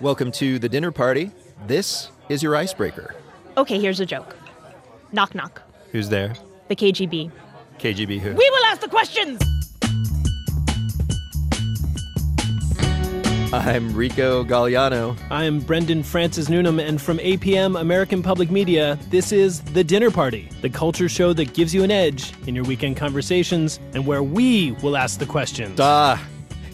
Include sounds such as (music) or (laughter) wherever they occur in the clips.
Welcome to the dinner party. This is your icebreaker. Okay, here's a joke. Knock knock. Who's there? The KGB. KGB who? We will ask the questions. I'm Rico Galliano. I'm Brendan Francis Newnam, and from APM American Public Media, this is The Dinner Party, the culture show that gives you an edge in your weekend conversations and where we will ask the questions. Ah,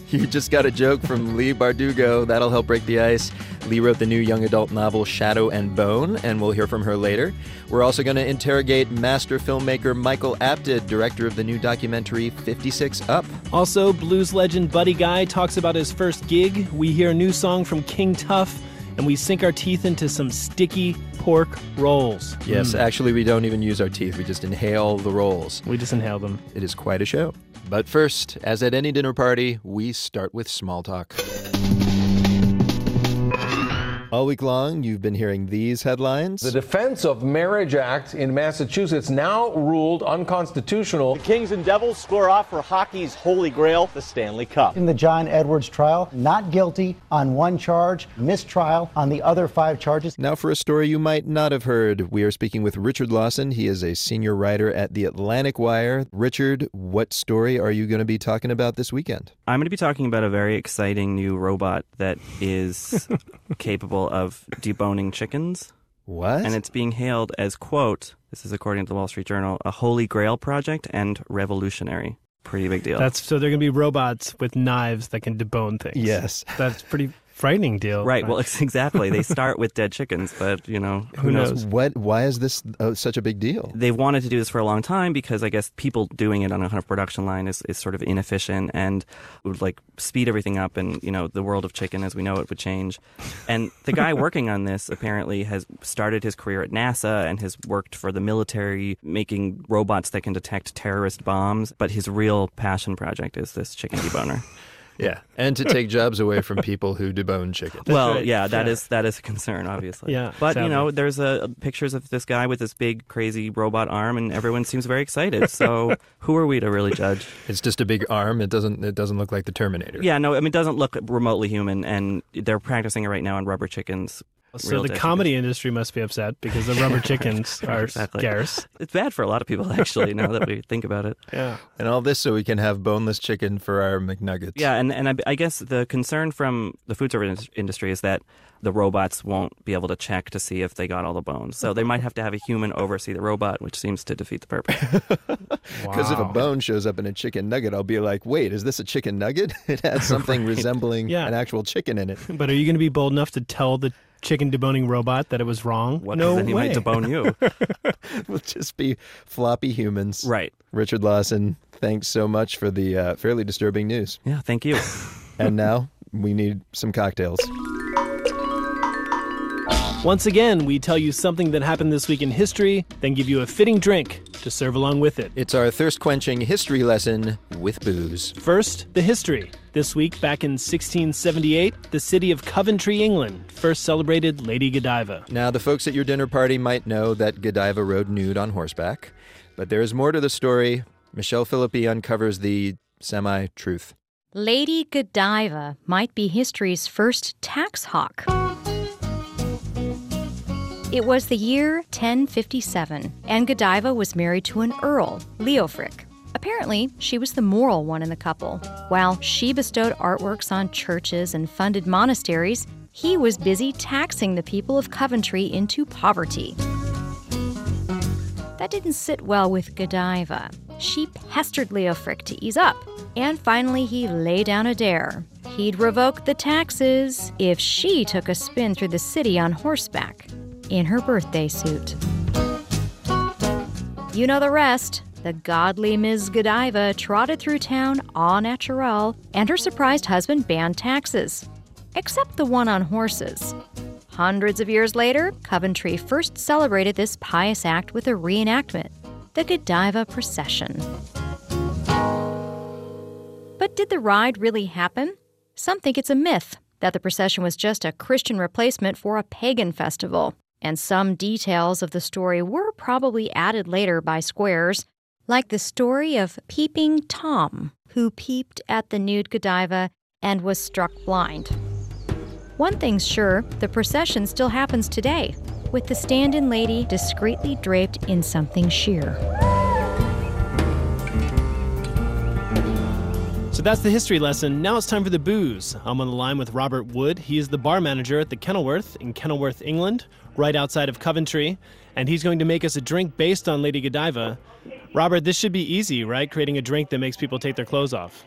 (laughs) you just got a joke from Leigh Bardugo. That'll help break the ice. Leigh wrote the new young adult novel Shadow and Bone, and we'll hear from her later. We're also going to interrogate master filmmaker Michael Apted, director of the new documentary 56 Up. Also, blues legend Buddy Guy talks about his first gig. We hear a new song from King Tuff, and we sink our teeth into some sticky pork rolls. Yes, hmm. actually, we don't even use our teeth, we just inhale the rolls. We just inhale them. It is quite a show. But first, as at any dinner party, we start with small talk. All week long, you've been hearing these headlines. The Defense of Marriage Act in Massachusetts now ruled unconstitutional. The Kings and Devils square off for hockey's holy grail, the Stanley Cup. In the John Edwards trial, not guilty on one charge, mistrial on the other five charges. Now, for a story you might not have heard, we are speaking with Richard Lawson. He is a senior writer at the Atlantic Wire. Richard, what story are you going to be talking about this weekend? I'm going to be talking about a very exciting new robot that is (laughs) capable of deboning chickens. What? And it's being hailed as, quote, this is according to the Wall Street Journal, a holy grail project and revolutionary. Pretty big deal. That's so they're going to be robots with knives that can debone things. Yes. That's pretty frightening deal. right. Well, (laughs) exactly. They start with dead chickens, but, you know, who, Who knows? What? Why is this uh, such a big deal? They've wanted to do this for a long time because I guess people doing it on a kind of production line is, is sort of inefficient and would like speed everything up and, you know, the world of chicken as we know it would change. And the guy (laughs) working on this apparently has started his career at NASA and has worked for the military making robots that can detect terrorist bombs. But his real passion project is this chicken deboner. (laughs) Yeah, and to take jobs away from people who debone chickens. well, right. yeah, that Yeah. is that is a concern, obviously. Yeah, but sadly. you know, there's a pictures of this guy with this big, crazy robot arm, and everyone seems very excited. (laughs) So, who are we to really judge? It's just a big arm. It doesn't. It doesn't look like the Terminator. Yeah, no, I mean, it doesn't look remotely human, and they're practicing it right now on rubber chickens. So the dead comedy industry must be upset because the (laughs) rubber chickens are Exactly. scarce. It's bad for a lot of people, actually. now that we think about it. Yeah. And all this so we can have boneless chicken for our McNuggets. Yeah, and and I, I guess the concern from the food service industry is that the robots won't be able to check to see if they got all the bones. So they might have to have a human oversee the robot, which seems to defeat the purpose. (laughs) Because if a bone shows up in a chicken nugget, I'll be like, "Wait, is this a chicken nugget? (laughs) It has something resembling Yeah. an actual chicken in it." But are you going to be bold enough to tell the chicken deboning robot that it was wrong? What? no then he way. might debone you. (laughs) we'll just be floppy humans. right. Richard Lawson, thanks so much for the uh, fairly disturbing news. Yeah. Thank you. (laughs) And now we need some cocktails. Once again, we tell you something that happened this week in history, then give you a fitting drink to serve along with it. It's our thirst quenching history lesson with booze. First, the history. This week, back in 1678, the city of Coventry, England, first celebrated Lady Godiva. Now, the folks at your dinner party might know that Godiva rode nude on horseback, but there is more to the story. Michelle Philippi uncovers the semi truth. Lady Godiva might be history's first tax hawk. It was the year 1057, and Godiva was married to an earl, Leofric. Apparently, she was the moral one in the couple. While she bestowed artworks on churches and funded monasteries, he was busy taxing the people of Coventry into poverty. That didn't sit well with Godiva. She pestered Leofric to ease up, and finally he lay down a dare. He'd revoke the taxes if she took a spin through the city on horseback in her birthday suit. You know the rest. The godly Ms. Godiva trotted through town au naturel, and her surprised husband banned taxes, except the one on horses. Hundreds of years later, Coventry first celebrated this pious act with a reenactment, the Godiva Procession. But did the ride really happen? Some think it's a myth that the procession was just a Christian replacement for a pagan festival, and some details of the story were probably added later by squares, like the story of Peeping Tom, who peeped at the nude Godiva and was struck blind. One thing's sure the procession still happens today, with the stand in lady discreetly draped in something sheer. So that's the history lesson. Now it's time for the booze. I'm on the line with Robert Wood. He is the bar manager at the Kenilworth in Kenilworth, England, right outside of Coventry, and he's going to make us a drink based on Lady Godiva. Robert, this should be easy, right? Creating a drink that makes people take their clothes off.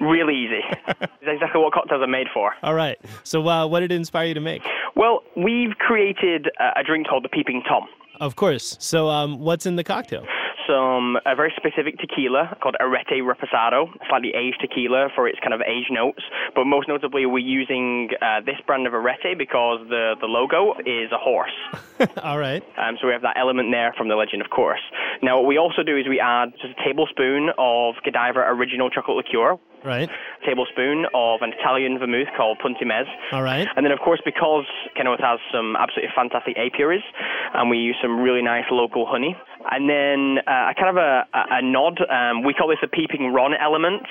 Really easy. (laughs) It's exactly what cocktails are made for. All right. So, uh, what did it inspire you to make? Well, we've created a, a drink called the Peeping Tom. Of course. So, um, what's in the cocktail? Some a very specific tequila called Arette Reposado, slightly aged tequila for its kind of aged notes. But most notably, we're using uh, this brand of Arette because the, the logo is a horse. (laughs) All right. Um, so we have that element there from the legend, of course. Now, what we also do is we add just a tablespoon of Godiva original chocolate liqueur, Right. tablespoon of an Italian vermouth called Punti Mez. All right. And then, of course, because Kenilworth has some absolutely fantastic apiaries, and we use some really nice local honey. And then uh, a kind of a, a, nod. Um, we call this a peeping Ron element.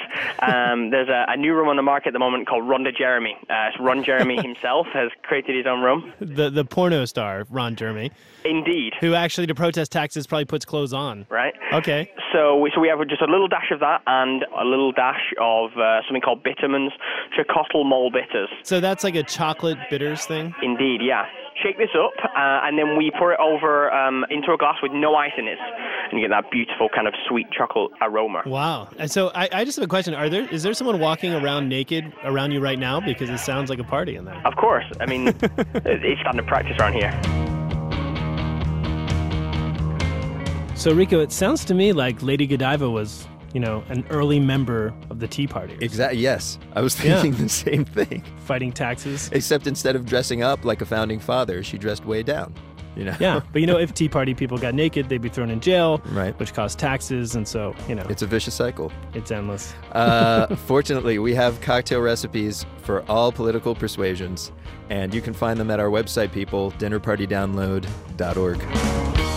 Um, (laughs) there's a, a new rum on the market at the moment called Ron de Jeremy. Uh, Ron Jeremy (laughs) himself has created his own rum. The the porno star Ron Jeremy, Indeed. who actually to protest taxes probably puts clothes on. Right. Okay. So we, so we have just a little dash of that and a little dash of uh, something called Bittermens Xocolatl Mole Bitters. So that's like a chocolate bitters thing. Indeed, yeah. Shake this up, uh, and then we pour it over um, into a glass with no ice in it, and you get that beautiful kind of sweet chocolate aroma. Wow. And so I, I just have a question. Are there is there someone walking around naked around you right now? Because it sounds like a party in there. Of course, I mean, (laughs) it's standard practice around here. So Rico, it sounds to me like Lady Godiva was, you know, an early member of the Tea Party. Exactly. Yes, I was Yeah. thinking the same thing. Fighting taxes. Except instead of dressing up like a founding father, she dressed way down. You know. Yeah, but you know, (laughs) if Tea Party people got naked, they'd be thrown in jail, Right. which cost taxes, and so you know, It's a vicious cycle. it's endless. Uh, (laughs) fortunately, we have cocktail recipes for all political persuasions, and you can find them at our website, people, dinnerpartydownload.org.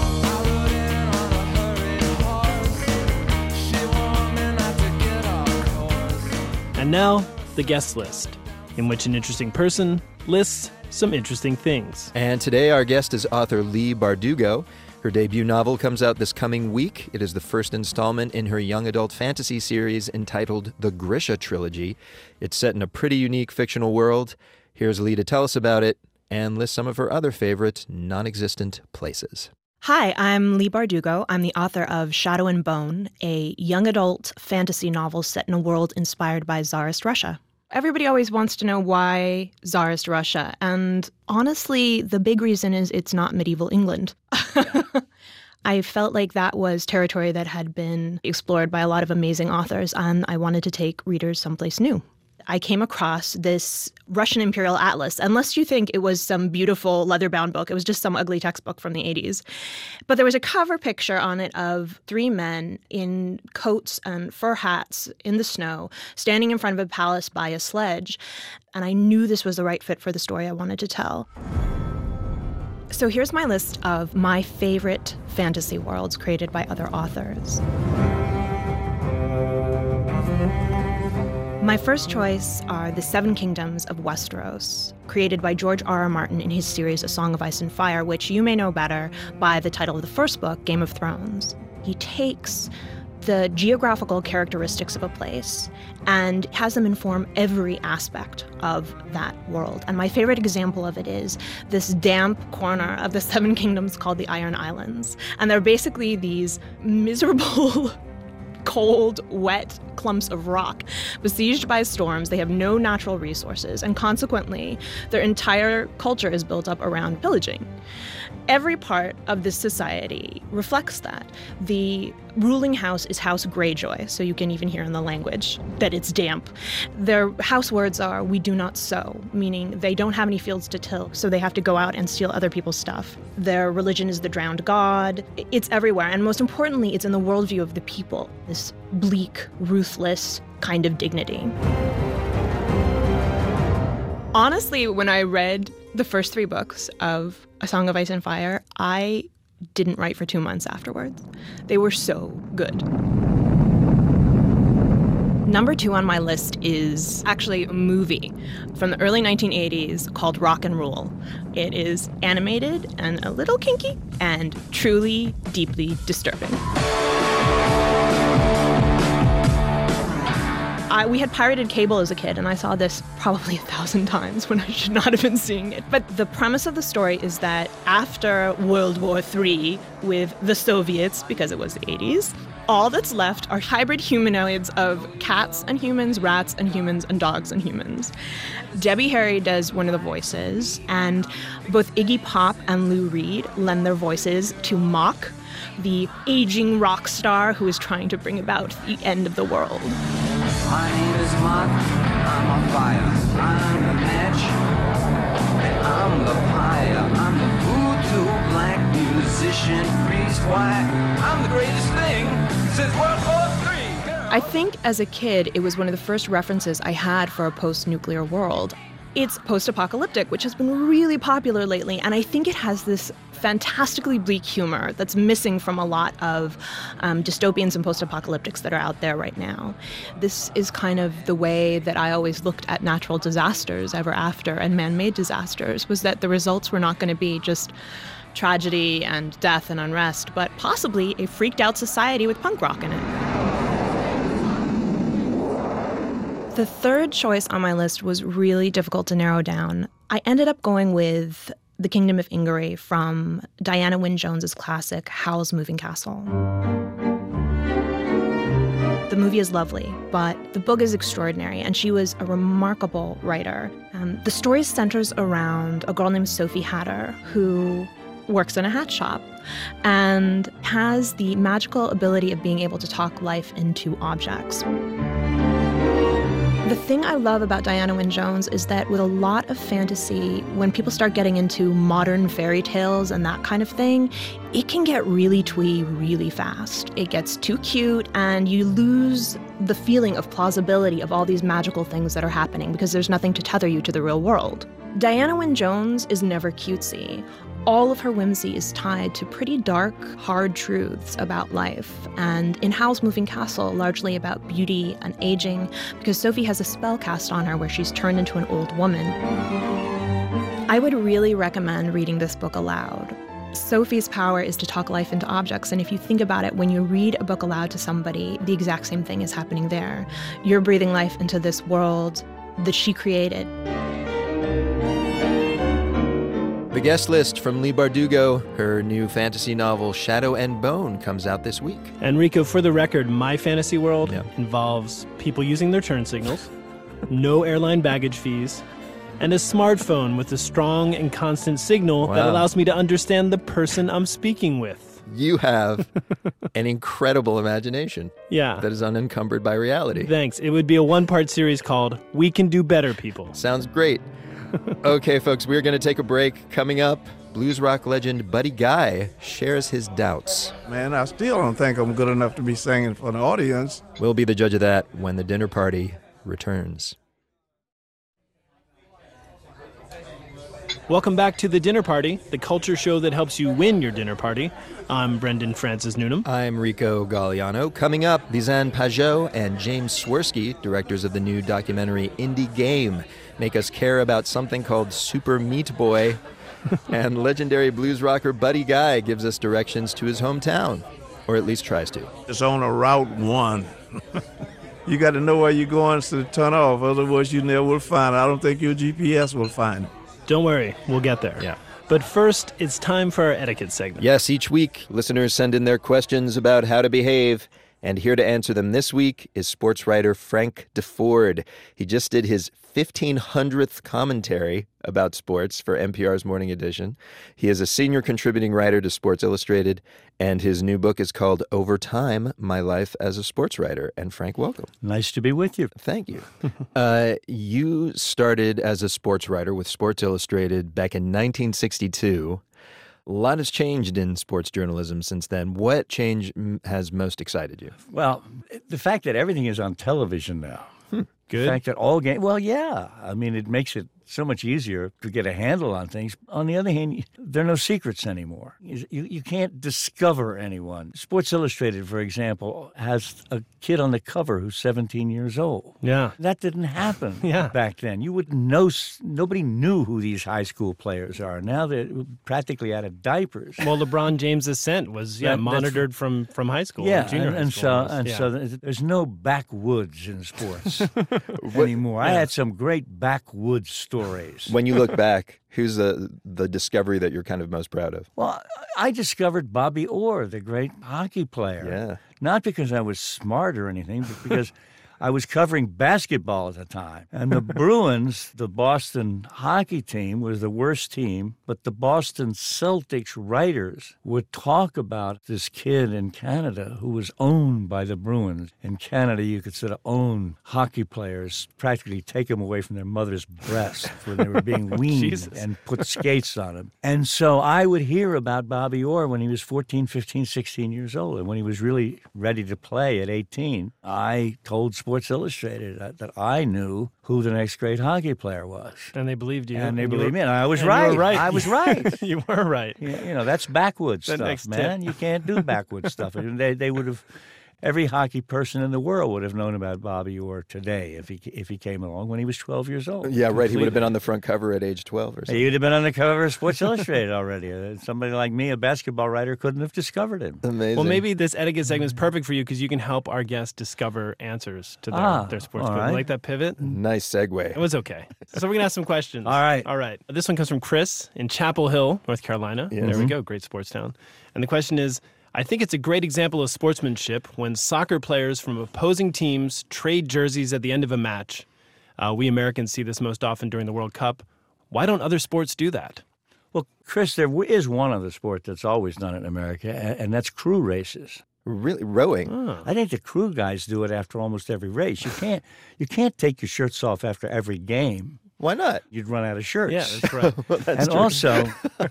And now, the guest list, in which an interesting person lists some interesting things. And today, our guest is author Leigh Bardugo. Her debut novel comes out this coming week. It is the first installment in her young adult fantasy series entitled The Grisha Trilogy. It's set in a pretty unique fictional world. Here's Leigh to tell us about it and list some of her other favorite non existent places. Hi, I'm Leigh Bardugo. I'm the author of Shadow and Bone, a young adult fantasy novel set in a world inspired by Tsarist Russia. Everybody always wants to know why Tsarist Russia, and honestly, the big reason is it's not medieval England. (laughs) I felt like that was territory that had been explored by a lot of amazing authors, and I wanted to take readers someplace new. I came across this Russian Imperial Atlas, unless you think it was some beautiful leather bound book. It was just some ugly textbook from the 80s. But there was a cover picture on it of three men in coats and fur hats in the snow, standing in front of a palace by a sledge. And I knew this was the right fit for the story I wanted to tell. So here's my list of my favorite fantasy worlds created by other authors. My first choice are the Seven Kingdoms of Westeros, created by George R. R. Martin in his series A Song of Ice and Fire, which you may know better by the title of the first book, Game of Thrones. He takes the geographical characteristics of a place and has them inform every aspect of that world. And my favorite example of it is this damp corner of the (laughs) Seven Kingdoms called the Iron Islands. And they're basically these miserable (laughs) cold, wet clumps of rock. Besieged by storms, they have no natural resources, and consequently, their entire culture is built up around pillaging. Every part of this society reflects that. The ruling house is House Greyjoy, so you can even hear in the language that it's damp. Their house words are, We do not sow, meaning they don't have any fields to till, so they have to go out and steal other people's stuff. Their religion is the drowned god. It's everywhere, and most importantly, it's in the worldview of the people this bleak, ruthless kind of dignity. Honestly, when I read the first three books of A Song of Ice and Fire, I didn't write for two months afterwards. They were so good. Number two on my list is actually a movie from the early 1980s called Rock and Rule. It is animated and a little kinky and truly deeply disturbing. I, we had pirated cable as a kid, and I saw this probably (laughs) a thousand times when I should not have been seeing it. But the premise of the story is that after World War III, with the Soviets, because it was the 80s, all that's left are hybrid humanoids of cats and humans, rats and humans, and dogs and humans. Debbie Harry does one of the voices, and both Iggy Pop and Lou Reed lend their voices to Mok, the aging rock star who is trying to bring about the end of the world. My name is Mok. I'm on fire. I'm the match. And I'm the pyre. I'm the voodoo black musician. Freeze quiet. I'm the greatest thing since World War. I think as a kid, it was one of the first references I had for a post nuclear world. It's post apocalyptic, which has been really popular lately, and I think it has this fantastically bleak humor that's missing from a lot of um, dystopians and post apocalyptics that are out there right now. This is kind of the way that I always looked at natural disasters ever after and man made disasters, was that the results were not going to be just tragedy and death and unrest, but possibly a freaked out society with punk rock in it. The third choice on my list was really difficult to narrow down. I ended up going with The Kingdom of Ingary from Diana Wynne Jones's classic Howl's Moving Castle. The movie is lovely, but the book is extraordinary, and she was a remarkable writer. Um, the story centers around a girl named Sophie Hatter who works in a hat shop and has the magical ability of being able to talk life into objects. The thing I love about Diana Wynne Jones is that with a lot of fantasy, when people start getting into modern fairy tales and that kind of thing, it can get really twee really fast. It gets too cute, and you lose the feeling of plausibility of all these magical things that are happening because there's nothing to tether you to the real world. Diana Wynne Jones is never cutesy all of her whimsy is tied to pretty dark, hard truths about life. And in Howl's Moving Castle, largely about beauty and aging, because Sophie has a spell cast on her where she's turned into an old woman. I would really recommend reading this book aloud. Sophie's power is to talk life into objects, and if you think about it, when you read a book aloud to somebody, the exact same thing is happening there. You're breathing life into this world that she created. The guest list from Leigh Bardugo, her new fantasy novel Shadow and Bone comes out this week. Enrico, for the record, my fantasy world yeah. involves people using their turn signals, no airline baggage fees, and a smartphone with a strong and constant signal wow. that allows me to understand the person I'm speaking with. You have an incredible imagination. Yeah. That is unencumbered by reality. Thanks. It would be a one part series called We Can Do Better People. Sounds great okay, folks, we're going to take a break. Coming up, blues rock legend Buddy Guy shares his doubts. Man, I still don't think I'm good enough to be singing for an audience. We'll be the judge of that when the dinner party returns. Welcome back to The Dinner Party, the culture show that helps you win your dinner party. I'm Brendan Francis Newnam. I'm Rico Galliano. Coming up, Lisanne Pajot and James Swirsky, directors of the new documentary Indie Game, make us care about something called Super Meat Boy. (laughs) and legendary blues rocker Buddy Guy gives us directions to his hometown, or at least tries to. It's on a Route 1. (laughs) you got to know where you're going to turn off, otherwise, you never will find it. I don't think your GPS will find it. Don't worry, we'll get there. Yeah. But first, it's time for our etiquette segment. Yes, each week, listeners send in their questions about how to behave. And here to answer them this week is sports writer Frank Deford. He just did his 1500th commentary about sports for NPR's Morning Edition. He is a senior contributing writer to Sports Illustrated, and his new book is called Over Time My Life as a Sports Writer. And Frank, welcome. Nice to be with you. Thank you. (laughs) uh, you started as a sports writer with Sports Illustrated back in 1962. A lot has changed in sports journalism since then. What change has most excited you? Well, the fact that everything is on television now. Hmm. Good? The fact that all game, well, yeah. I mean, it makes it so much easier to get a handle on things. On the other hand, there are no secrets anymore. You, you, can't discover anyone. Sports Illustrated, for example, has a kid on the cover who's 17 years old. Yeah. That didn't happen (laughs) Yeah. back then. You wouldn't know, nobody knew who these high school players are. Now they're practically out of diapers. Well, LeBron James' ascent was yeah That- monitored from from high school. Yeah, junior and, and so and Yeah. so there's- there's no backwoods in sports (laughs) anymore. I had some great backwoods stories. When you look back, who's the the discovery that you're kind of most proud of? Well, I discovered Bobby Orr, the great hockey player. Yeah. Not because I was smart or anything, but because I was covering basketball at the time. And the (laughs) Bruins, the Boston hockey team, was the worst team, but the Boston Celtics writers would talk about this kid in Canada who was owned by the Bruins. In Canada, you could sort of own hockey players, practically take them away from their mother's breast when they were being (laughs) oh, weaned Jesus. and put skates on them. And so I would hear about Bobby Orr when he was 14, 15, 16 years old. And when he was really ready to play at 18, I told Sports What's illustrated that, that I knew who the next great hockey player was. and they believed you. And they believed were- me. And I was and you were right. right. I was right. (laughs) you were right. You you know, that's backwoods stuff, tip. man. You can't do backwoods (laughs) stuff. And they, they would have, every hockey person in the world would have known about Bobby Orr today if he if he came along when he was 12 years old. Yeah, right. He would have been on the front cover at age 12 or something. He would have been on the cover of Sports (laughs) Illustrated already. Uh, Somebody like me, a basketball writer, couldn't have discovered him. Amazing. Well, maybe this etiquette segment is perfect for you because you can help our guests discover answers to their, Ah, their sports all quiz. right. Like that pivot? Nice segue. It was okay. So we're gonna ask some questions. All right. All right. This one comes from Chris in Chapel Hill, North Carolina. There we Mhm. go. Great sports town. And the question is. I think it's a great example of sportsmanship when soccer players from opposing teams trade jerseys at the end of a match. Uh, we Americans see this most often during the World Cup. Why don't other sports do that? Well, Chris, there w- is one other sport that's always done in America, and that's crew races. Really, rowing. Oh. I think the crew guys do it after almost every race. You can't you can't take your shirts off after every game. Why not? You'd run out of shirts. Yeah, that's (laughs) right. Well, that's and true. also,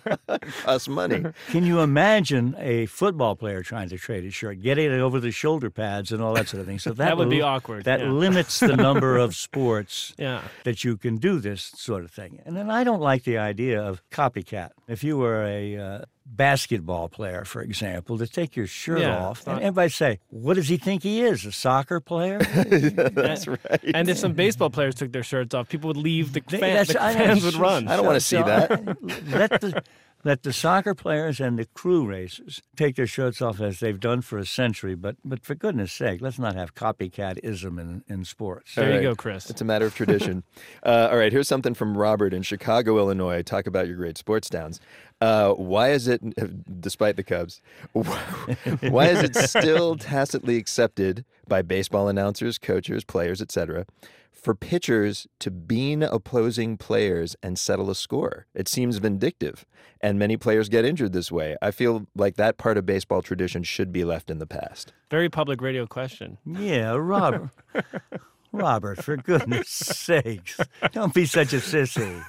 (laughs) costs money. can you imagine a football player trying to trade his shirt, getting it over the shoulder pads and all that sort of thing? So (laughs) that, That would be awkward, That yeah. limits the number of sports Yeah. that you can do this sort of thing. And then I don't like the idea of copycat. If you were a uh, basketball player, for example, to take your shirt Yeah, off, and everybody say, "What does he think he is? A soccer player?" (laughs) That's right. And if some baseball players took their shirts off, people would leave. The, fan, that's- the I- fans would run. I don't wanna see that. (laughs) let the let the soccer players and the crew racers take their shirts off as they've done for a century. But but for goodness sake, let's not have copycatism in, in sports. There All you go, Chris. It's a matter of tradition. (laughs) uh, all right, here's something from Robert in Chicago, Illinois. Talk about your great sports towns. Uh, why is it, (laughs) despite the Cubs, (laughs) why is it still tacitly accepted by baseball announcers, coaches, players, etc., for pitchers to bean opposing players and settle a score? It seems vindictive, and many players get injured this way. I feel like that part of baseball tradition should be left in the past. Very public radio question. Yeah, Robert. (laughs) Robert, for goodness sakes, don't be such a sissy.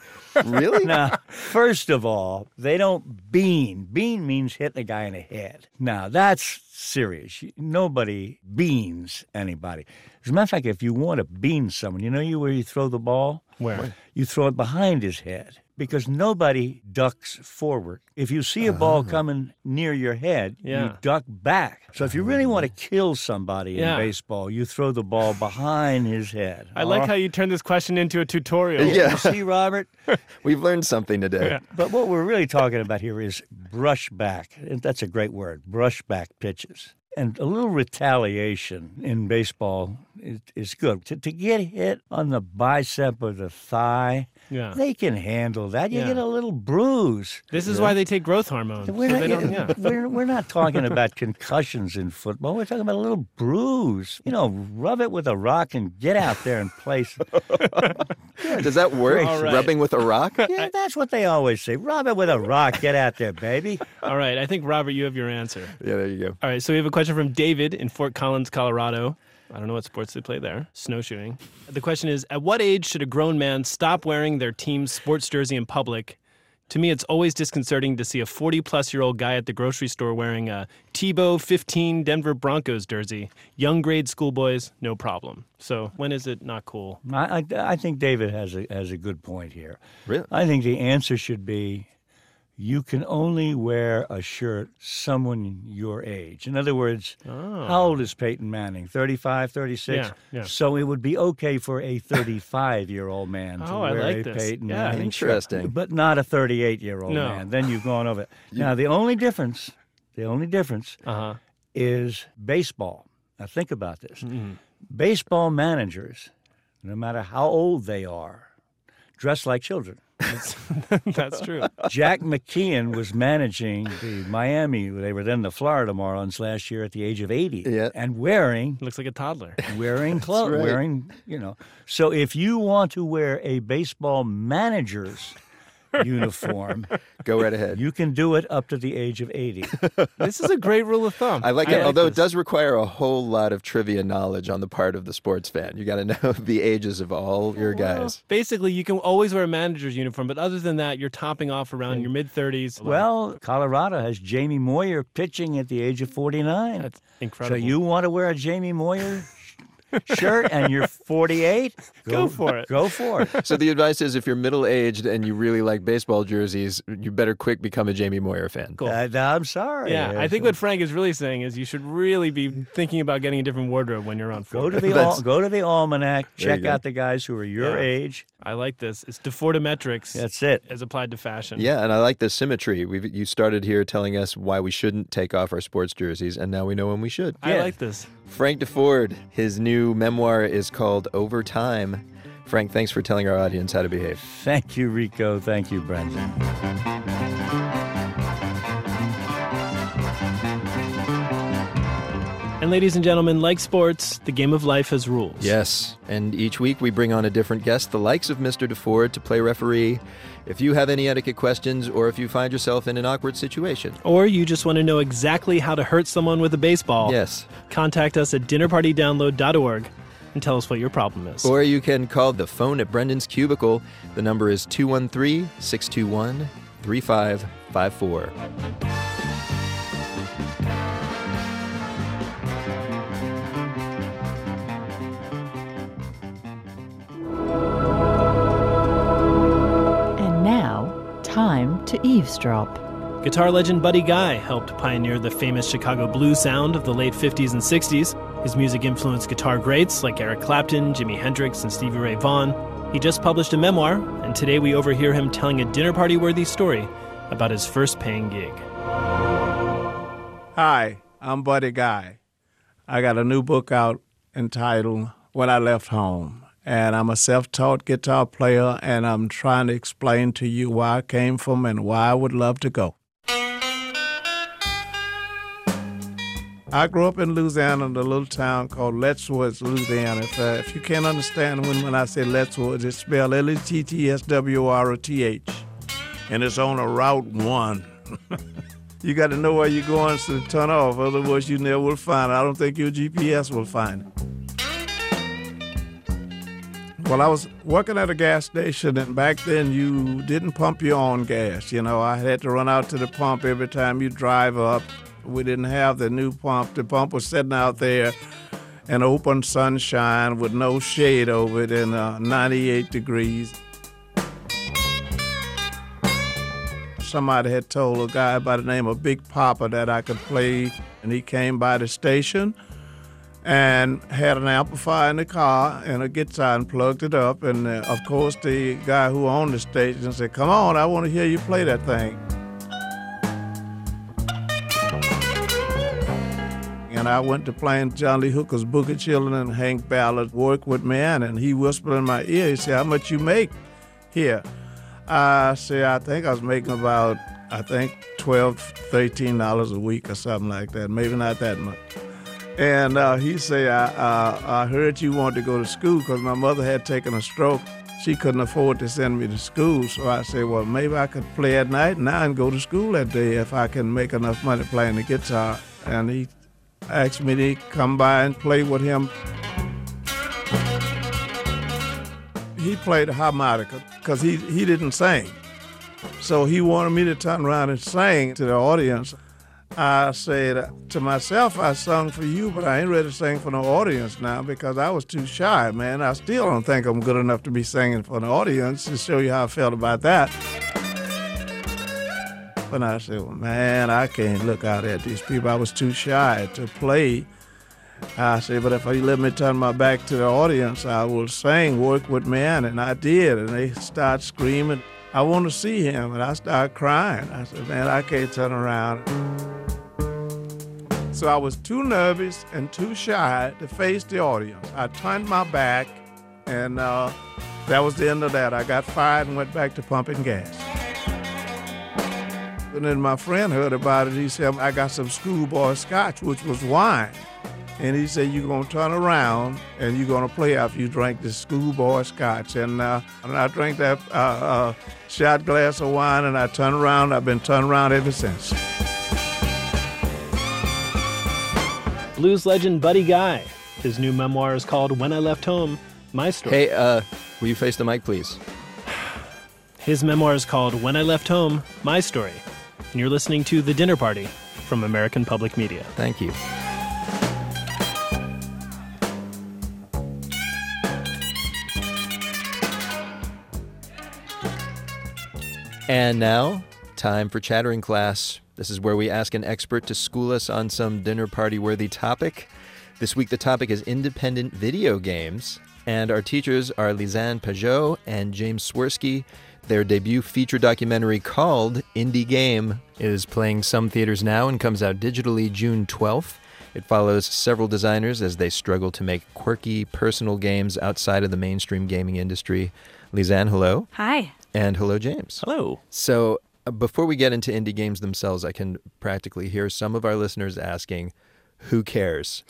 Really? (laughs) Now, first of all, they don't bean. Bean means hitting a guy in the head. Now, that's serious. Nobody beans anybody. As a matter of fact, if you want to bean someone, you know you where you throw the ball? Where? You throw it behind his head because nobody ducks forward. If you see a ball ah. coming near your head, you duck back. So if you really want to ah. kill somebody Yeah. in baseball, you throw the ball behind his head. I like how you turned this question into a tutorial. Yeah. you see, Robert? (laughs) We've learned something today. But what we're really talking about here is brush back. And That's a great word, brush back pitches. And a little retaliation in baseball is, is good. To, to get hit on the bicep or the thigh, Yeah. they can handle that. You Yeah. get a little bruise. This is why they take growth hormone. We're so not, they yeah. we're, we're not talking about (laughs) concussions in football. We're talking about a little bruise. You know, rub it with a rock and get out there and play. (laughs) Does that work? All right. Rubbing with a rock? (laughs) Yeah, that's what they always say. Rub it with a rock. Get out there, baby. All right. I think, Robert, you have your answer. Yeah, there you go. All right. So we have a question from David in Fort Collins, Colorado. I don't know what sports they play there. Snowshoeing. The question is At what age should a grown man stop wearing their team's sports jersey in public To me, it's always disconcerting to see a 40 plus year old guy at the grocery store wearing a Tebow 15 Denver Broncos jersey. Young grade schoolboys, no problem. So when is it not cool? I, I, I think David has a, has a good point here. Really? I think the answer should be you can only wear a shirt someone your age. In other words, how old is Peyton Manning? 35, 36? Yeah, yeah. So it would be okay for a 35 year old man to (laughs) Oh, I wear like a this. Peyton Yeah. Manning shirt, Interesting. but not a 38 year old No. man. Then you've gone over (laughs) it. Now, the only difference, the only difference Uh huh. is baseball. Now, think about this. Mm-hmm. Baseball managers, no matter how old they are, dress like children. (laughs) That's true. Jack McKeon was managing the Miami. They were then the Florida Marlins last year at the age of 80, Yeah. and wearing Looks like a toddler. (laughs) wearing clothes, right. wearing you know. So if you want to wear a baseball manager's uniform, (laughs) Go right ahead. you can do it up to the age of 80. (laughs) This is a great rule of thumb. I like it, like although this. it does require a whole lot of trivia knowledge on the part of the sports fan. You got to know (laughs) the ages of all your guys. Basically, you can always wear a manager's uniform, but other than that, you're topping off around your mid 30s. Well, Colorado has Jamie Moyer pitching at the age of 49. That's incredible. So you want to wear a Jamie Moyer shirt and you're 48? Go for it. Go for it. So the advice is if you're middle aged and you really like baseball jerseys, you better quick become a Jamie Moyer fan. Cool. Uh, I'm sorry. Yeah, I think what Frank is really saying is you should really be thinking about getting a different wardrobe when you're on Go to the al- go to the almanac. Check out the guys who are your Yeah. age. I like this. It's Defordometrics That's it. as applied to fashion. Yeah, and I like the symmetry. We you started here telling us why we shouldn't take off our sports jerseys, and now we know when we should. I Yeah. like this. Frank Deford, his new memoir is called Over Time. Frank, thanks for telling our audience how to behave. Thank you, Rico. Thank you, Brendan. And ladies and gentlemen, like sports, the game of life has rules. Yes, and each week we bring on a different guest, the likes of Mr. Deford, to play referee. If you have any etiquette questions or if you find yourself in an awkward situation, Or you just want to know exactly how to hurt someone with a baseball. yes. Contact us at dinnerpartydownload.org and tell us what your problem is. Or you can call the phone at Brendan's Cubicle. The number is 213 621 3554. Time to eavesdrop. Guitar legend Buddy Guy helped pioneer the famous Chicago blues sound of the late 50s and 60s. His music influenced guitar greats like Eric Clapton, Jimi Hendrix, and Stevie Ray Vaughan. He just published a memoir, and today we overhear him telling a dinner party worthy story about his first paying gig. Hi, I'm Buddy Guy. I got a new book out entitled When I Left Home. And I'm a self taught guitar player, and I'm trying to explain to you where I came from and why I would love to go. I grew up in Louisiana in a little town called Lettsworth, Louisiana. If, uh, if you can't understand when, when I say Lettsworth, it's spelled L E T T S W R O T H. And it's on a Route 1. (laughs) You got to know where you're going to turn off, otherwise you never will find it. I don't think your GPS will find it. Well, I was working at a gas station, and back then you didn't pump your own gas. You know, I had to run out to the pump every time you drive up. We didn't have the new pump. The pump was sitting out there in open sunshine with no shade over it and uh, 98 degrees. somebody had told a guy by the name of Big Papa that I could play, and he came by the station and had an amplifier in the car and a guitar and plugged it up. And uh, of course, the guy who owned the station said, Come on, I want to hear you play that thing. And I went to playing John Lee Hooker's Boogie Children and Hank Ballard work with me, and he whispered in my ear, he said, How much you make here? I said, I think I was making about I think twelve, thirteen dollars a week or something like that. Maybe not that much. And uh, he said, I uh, I heard you wanted to go to school because my mother had taken a stroke. She couldn't afford to send me to school, so I said, well, maybe I could play at night now and go to school that day if I can make enough money playing the guitar. And he asked me to come by and play with him. He played the harmonica because he, he didn't sing. So he wanted me to turn around and sing to the audience. I said to myself, I sung for you, but I ain't ready to sing for no audience now because I was too shy, man. I still don't think I'm good enough to be singing for an audience to show you how I felt about that. And I said, well, man, I can't look out at these people. I was too shy to play. I said, but if you let me turn my back to the audience, I will sing, work with man. And I did. And they start screaming, I want to see him. And I start crying. I said, man, I can't turn around. So I was too nervous and too shy to face the audience. I turned my back, and uh, that was the end of that. I got fired and went back to pumping gas. And then my friend heard about it. He said, I got some schoolboy scotch, which was wine. And he said, You're going to turn around and you're going to play after you drink this schoolboy scotch. And, uh, and I drank that uh, uh, shot glass of wine and I turned around. I've been turned around ever since. Blues legend Buddy Guy. His new memoir is called When I Left Home My Story. Hey, uh, will you face the mic, please? His memoir is called When I Left Home My Story. And you're listening to The Dinner Party from American Public Media. Thank you. And now, time for chattering class. This is where we ask an expert to school us on some dinner party worthy topic. This week, the topic is independent video games, and our teachers are Lisanne Pajot and James Swirsky. Their debut feature documentary called Indie Game is playing some theaters now and comes out digitally June 12th. It follows several designers as they struggle to make quirky, personal games outside of the mainstream gaming industry. Lisanne, hello. Hi. And hello, James. Hello. So, before we get into indie games themselves, I can practically hear some of our listeners asking, who cares?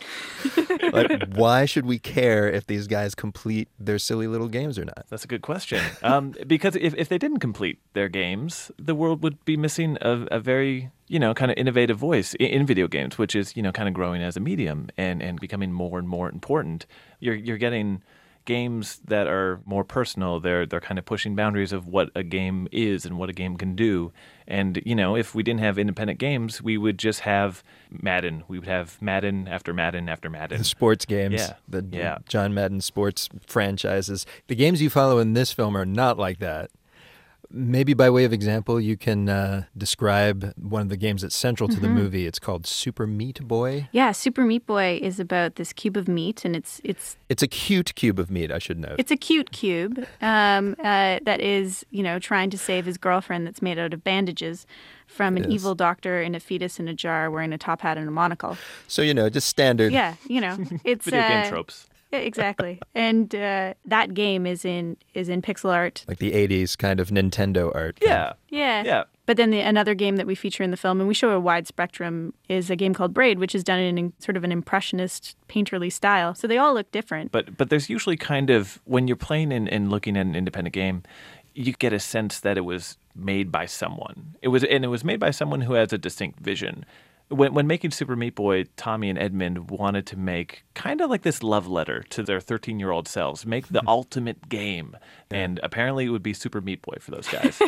(laughs) like, why should we care if these guys complete their silly little games or not? That's a good question. Um, because if, if they didn't complete their games, the world would be missing a, a very, you know, kind of innovative voice in, in video games, which is, you know, kind of growing as a medium and, and becoming more and more important. You're, you're getting games that are more personal. They're they're kind of pushing boundaries of what a game is and what a game can do. And you know, if we didn't have independent games, we would just have Madden. We would have Madden after Madden after Madden. The sports games, Yeah. the Yeah. John Madden sports franchises. The games you follow in this film are not like that. Maybe by way of example, you can uh, describe one of the games that's central to the Mhm. movie. It's called Super Meat Boy. Yeah, Super Meat Boy is about this cube of meat, and it's it's It's a cute cube of meat, I should note. it's a cute cube um, uh, that is you know trying to save his girlfriend that's made out of bandages from an It is. evil doctor in a fetus in a jar wearing a top hat and a monocle. so, you know, just standard. Yeah, you know, (laughs) it's Video game uh, tropes. Yeah, exactly. and uh, that game is in is in pixel art. Like the 80s kind of Nintendo art. Yeah. Yeah. Yeah. But then the, another game that we feature in the film, and we show a wide spectrum, is a game called Braid, which is done in an, sort of an impressionist, painterly style. So they all look different. But but there's usually kind of when you're playing and, and looking at an independent game, you get a sense that it was made by someone. It was and it was made by someone who has a distinct vision. When when making Super Meat Boy, Tommy and Edmund wanted to make kind of like this love letter to their 13 year old selves, make the (laughs) ultimate game, and apparently it would be Super Meat Boy for those (laughs) guys.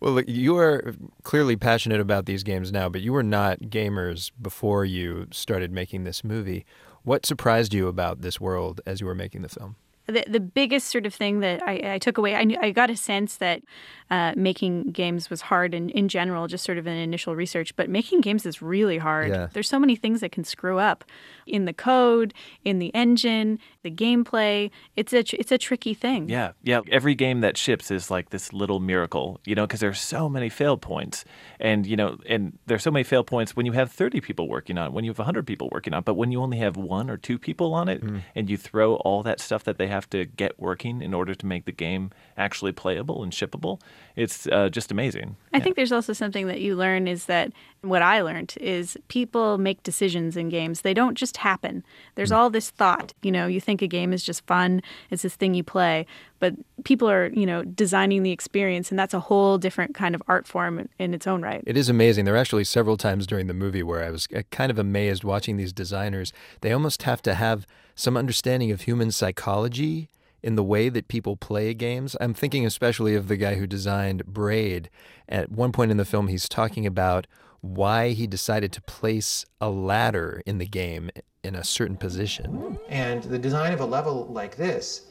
Well, look, you are clearly passionate about these games now, but you were not gamers before you started making this movie. What surprised you about this world as you were making the film? The, the biggest sort of thing that I, I took away, I, knew, I got a sense that uh, making games was hard in, in general, just sort of an initial research, but making games is really hard. Yeah. There's so many things that can screw up in the code, in the engine, the gameplay. It's a, tr- it's a tricky thing. Yeah, yeah. Every game that ships is like this little miracle, you know, because there's so many fail points, and you know, and there's so many fail points when you have 30 people working on it, when you have 100 people working on it, but when you only have one or two people on it, and you throw all that stuff that they have to get working in order to make the game actually playable and shippable, it's uh, just amazing. I think there's also something that you learn is that what I learned is people make decisions in games. They don't just happen. There's all this thought. You know, you think a game is just fun, it's this thing you play, but people are, you know, designing the experience, and that's a whole different kind of art form in- in its own right. It is amazing. There are actually several times during the movie where I was uh, kind of amazed watching these designers. They almost have to have some understanding of human psychology in the way that people play games. I'm thinking especially of the guy who designed Braid. At one point in the film, he's talking about why he decided to place a ladder in the game in a certain position. And the design of a level like this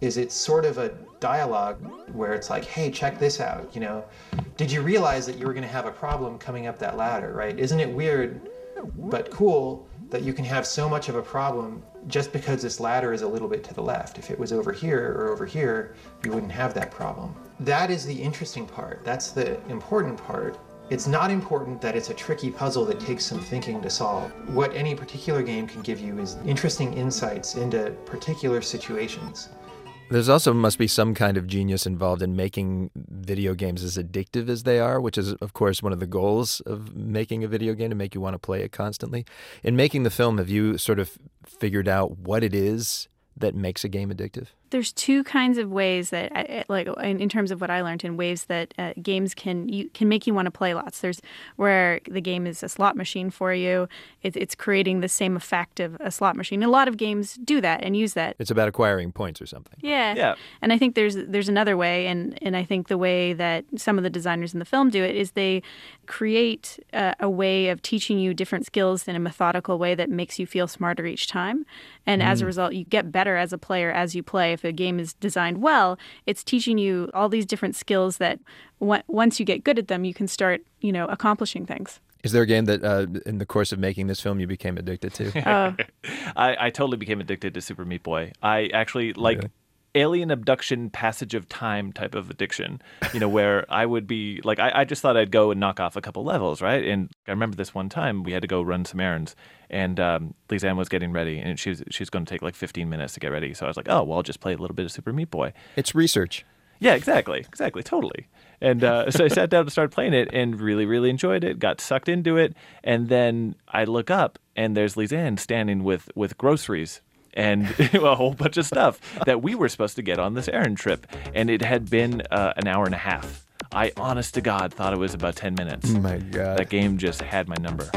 is it's sort of a dialogue where it's like, hey, check this out. You know, did you realize that you were going to have a problem coming up that ladder, right? Isn't it weird but cool that you can have so much of a problem just because this ladder is a little bit to the left? If it was over here or over here, you wouldn't have that problem. That is the interesting part. That's the important part. It's not important that it's a tricky puzzle that takes some thinking to solve. What any particular game can give you is interesting insights into particular situations. There's also must be some kind of genius involved in making video games as addictive as they are, which is, of course, one of the goals of making a video game to make you want to play it constantly. In making the film, have you sort of figured out what it is that makes a game addictive? There's two kinds of ways that I- like in, in terms of what I learned in ways that uh, games can you can make you want to play lots. There's where the game is a slot machine for you. It, it's creating the same effect of a slot machine. A lot of games do that and use that. It's about acquiring points or something. Yeah. Yeah. And I think there's there's another way, and and I think the way that some of the designers in the film do it is they create a, a way of teaching you different skills in a methodical way that makes you feel smarter each time. And as a Mm. result, you get better as a player as you play. If a game is designed well, it's teaching you all these different skills that on- once you get good at them, you can start, you know, accomplishing things. Is there a game that, uh, in the course of making this film, you became addicted to? Oh. (laughs) I, I totally became addicted to Super Meat Boy. I actually like alien abduction, passage of time type of addiction. You know, where (laughs) I would be like, I, I just thought I'd go and knock off a couple levels, right? And I remember this one time we had to go run some errands, and um, was getting ready, and she was she was going to take like 15 minutes to get ready. So I was like, oh, well, I'll just play a little bit of Super Meat Boy. It's research. Yeah, exactly, exactly, totally. And uh, so I sat down to start playing it and really, really enjoyed it. Got sucked into it, and then I look up and there's Lisanne standing with with groceries and (laughs) a whole bunch of stuff that we were supposed to get on this errand trip, and it had been uh, an hour and a half. I, honest to God, thought it was about ten minutes. Oh my God. That game just had my number.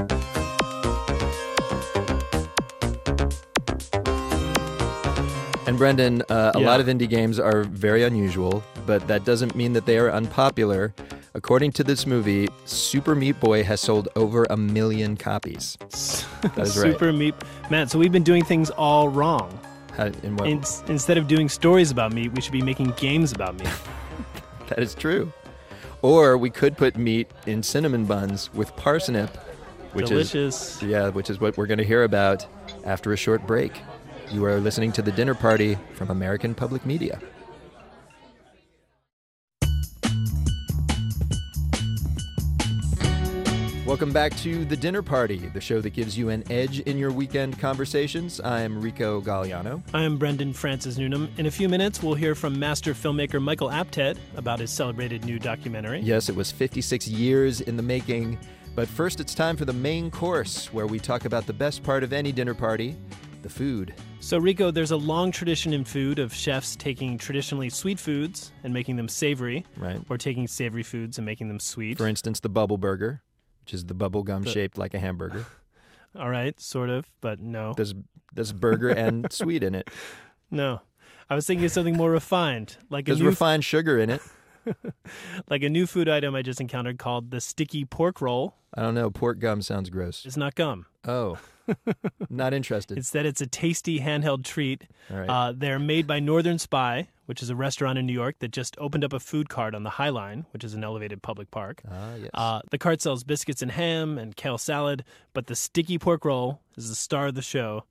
And Brendan, uh, a Yeah. lot of indie games are very unusual, but that doesn't mean that they are unpopular. According to this movie, Super Meat Boy has sold over a million copies. That is right. Super meat. Man, so we've been doing things all wrong. How, in what? In, instead of doing stories about meat, we should be making games about meat. (laughs) that is true. Or we could put meat in cinnamon buns with parsnip, which Delicious. is yeah, which is what we're going to hear about after a short break. You are listening to the Dinner Party from American Public Media. Welcome back to The Dinner Party, the show that gives you an edge in your weekend conversations. I'm Rico Galliano. I am Brendan Francis Newnam. In a few minutes, we'll hear from master filmmaker Michael Apted about his celebrated new documentary. Yes, it was 56 years in the making. But first, it's time for the main course, where we talk about the best part of any dinner party the food. So, Rico, there's a long tradition in food of chefs taking traditionally sweet foods and making them savory, right? Or taking savory foods and making them sweet. For instance, the bubble burger, which is the bubble gum The- shaped like a hamburger. (laughs) All right, sort of, but no. There's, there's burger and (laughs) sweet in it. No, I was thinking of something more refined, like There's a new refined sugar in it. (laughs) like a new food item I just encountered called the sticky pork roll. I don't know. Pork gum sounds gross. It's not gum. Oh, not interested. Instead, it's a tasty handheld treat. All right. Uh, they're made by Northern Spy, which is a restaurant in New York that just opened up a food cart on the High Line, which is an elevated public park. Ah, yes. Uh, the cart sells biscuits and ham and kale salad, but the sticky pork roll is the star of the show.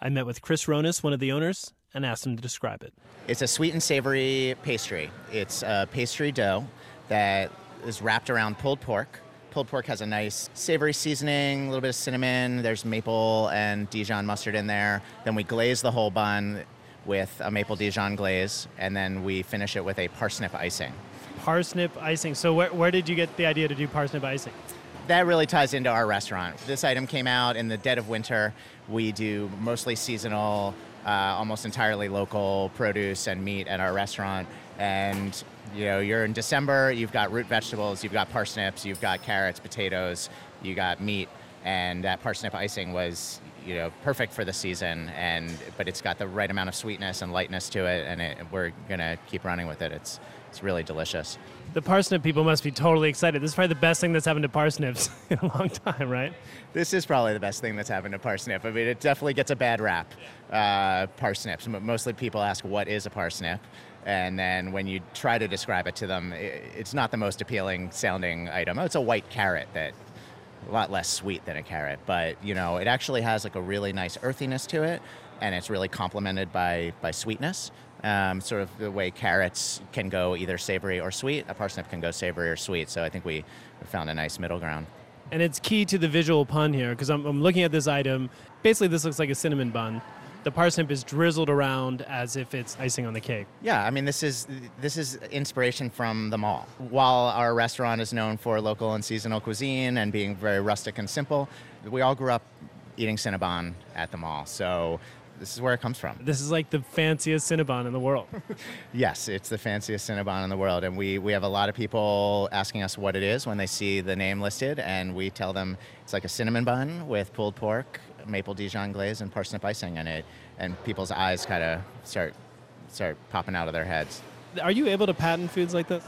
I met with Chris Ronis, one of the owners, and asked him to describe it. It's a sweet and savory pastry. It's a pastry dough that is wrapped around pulled pork. Pulled pork has a nice savory seasoning, a little bit of cinnamon. There's maple and Dijon mustard in there. Then we glaze the whole bun with a maple Dijon glaze, and then we finish it with a parsnip icing. Parsnip icing. So, where, where did you get the idea to do parsnip icing? That really ties into our restaurant. This item came out in the dead of winter. We do mostly seasonal, uh, almost entirely local produce and meat at our restaurant. And you know, you're in December. You've got root vegetables. You've got parsnips. You've got carrots, potatoes. You got meat, and that parsnip icing was, you know, perfect for the season, and but it's got the right amount of sweetness and lightness to it, and it, we're gonna keep running with it. It's it's really delicious. The parsnip people must be totally excited. This is probably the best thing that's happened to parsnips (laughs) in a long time, right? This is probably the best thing that's happened to parsnip. I mean, it definitely gets a bad rap. Uh, parsnips. Mostly people ask, "What is a parsnip?" And then when you try to describe it to them, it's not the most appealing sounding item. Oh, it's a white carrot that a lot less sweet than a carrot, but you know, it actually has like a really nice earthiness to it, and it's really complemented by by sweetness. Um, sort of the way carrots can go either savory or sweet, a parsnip can go savory or sweet. So I think we, found a nice middle ground. And it's key to the visual pun here because I'm, I'm looking at this item. Basically, this looks like a cinnamon bun. The parsnip is drizzled around as if it's icing on the cake. Yeah, I mean this is this is inspiration from the mall. While our restaurant is known for local and seasonal cuisine and being very rustic and simple, we all grew up eating Cinnabon at the mall. So this is where it comes from. This is like the fanciest Cinnabon in the world. (laughs) Yes, it's the fanciest Cinnabon in the world, and we, we have a lot of people asking us what it is when they see the name listed, and we tell them it's like a cinnamon bun with pulled pork, maple Dijon glaze, and parsnip icing in it, and people's eyes kind of start start popping out of their heads. Are you able to patent foods like this?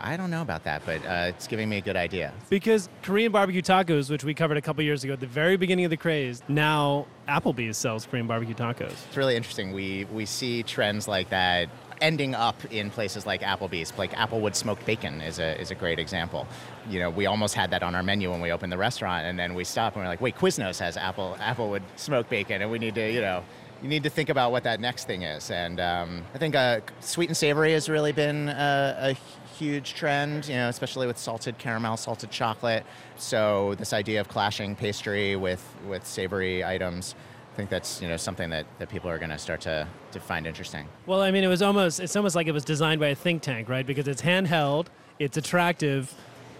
I don't know about that, but uh, it's giving me a good idea. Because Korean barbecue tacos, which we covered a couple years ago at the very beginning of the craze, now Applebee's sells Korean barbecue tacos. It's really interesting. We we see trends like that ending up in places like Applebee's. Like Applewood smoked bacon is a is a great example. You know, we almost had that on our menu when we opened the restaurant, and then we stopped and we are like, wait, Quiznos has apple Applewood smoked bacon, and we need to you know. You need to think about what that next thing is, and um, I think uh, sweet and savory has really been uh, a huge trend, you know, especially with salted caramel, salted chocolate. So this idea of clashing pastry with, with savory items, think that's you know something that, that people are going to start to to find interesting. Well, I mean, it was almost it's almost like it was designed by a think tank, right? Because it's handheld, it's attractive,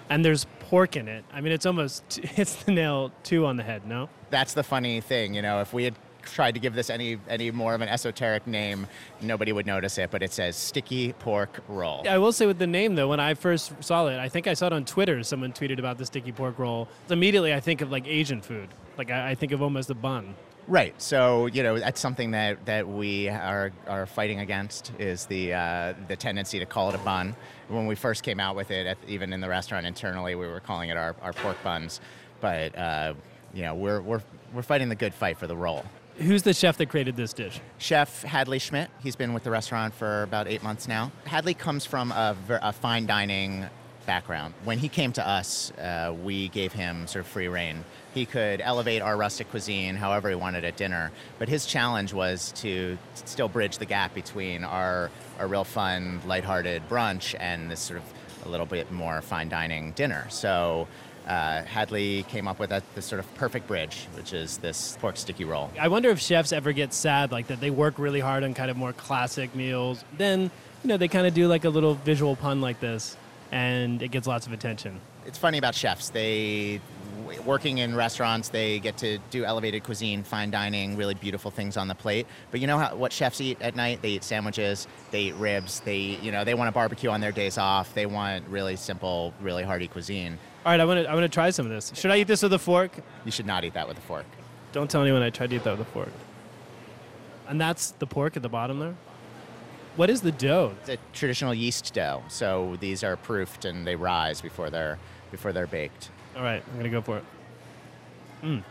and there's pork in it. I mean, it's almost (laughs) hits the nail two on the head. No. That's the funny thing, you know, if we had tried to give this any any more of an esoteric name, nobody would notice it, but it says sticky pork roll. I will say with the name though, when I first saw it, I think I saw it on Twitter. Someone tweeted about the sticky pork roll. Immediately, I think of like Asian food. Like I, I think of almost a bun. Right. So you know that's something that, that we are, are fighting against is the uh, the tendency to call it a bun. When we first came out with it, at, even in the restaurant internally, we were calling it our, our pork buns. But uh, you know we're, we're we're fighting the good fight for the roll. Who's the chef that created this dish? Chef Hadley Schmidt. He's been with the restaurant for about eight months now. Hadley comes from a, a fine dining background. When he came to us, uh, we gave him sort of free rein. He could elevate our rustic cuisine however he wanted at dinner, but his challenge was to still bridge the gap between our, our real fun, lighthearted brunch and this sort of a little bit more fine dining dinner. So uh, Hadley came up with a, this sort of perfect bridge, which is this pork sticky roll. I wonder if chefs ever get sad like that. They work really hard on kind of more classic meals. Then, you know, they kind of do like a little visual pun like this, and it gets lots of attention. It's funny about chefs. They working in restaurants, they get to do elevated cuisine, fine dining, really beautiful things on the plate. But you know how, what chefs eat at night? They eat sandwiches, they eat ribs, they you know they want to barbecue on their days off. They want really simple, really hearty cuisine. All right, I want to I want to try some of this. Should I eat this with a fork? You should not eat that with a fork. Don't tell anyone I tried to eat that with a fork. And that's the pork at the bottom there. What is the dough? It's a traditional yeast dough. So these are proofed and they rise before they're before they're baked. All right, I'm gonna go for it. Mm.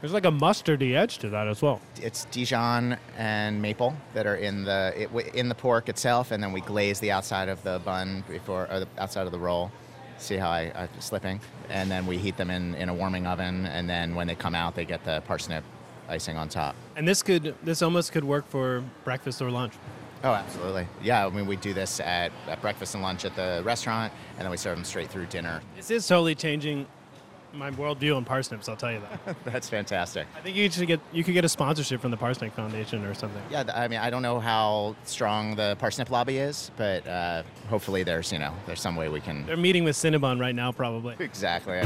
There's like a mustardy edge to that as well. It's Dijon and maple that are in the it, in the pork itself, and then we glaze the outside of the bun before or the outside of the roll. See how I, I'm slipping, and then we heat them in, in a warming oven, and then when they come out, they get the parsnip icing on top. And this could this almost could work for breakfast or lunch. Oh, absolutely. Yeah, I mean, we do this at, at breakfast and lunch at the restaurant, and then we serve them straight through dinner. This is totally changing my worldview on parsnips. I'll tell you that. (laughs) That's fantastic. I think you should get you could get a sponsorship from the Parsnip Foundation or something. Yeah, I mean, I don't know how strong the parsnip lobby is, but uh, hopefully there's, you know, there's some way we can. They're meeting with Cinnabon right now, probably. Exactly.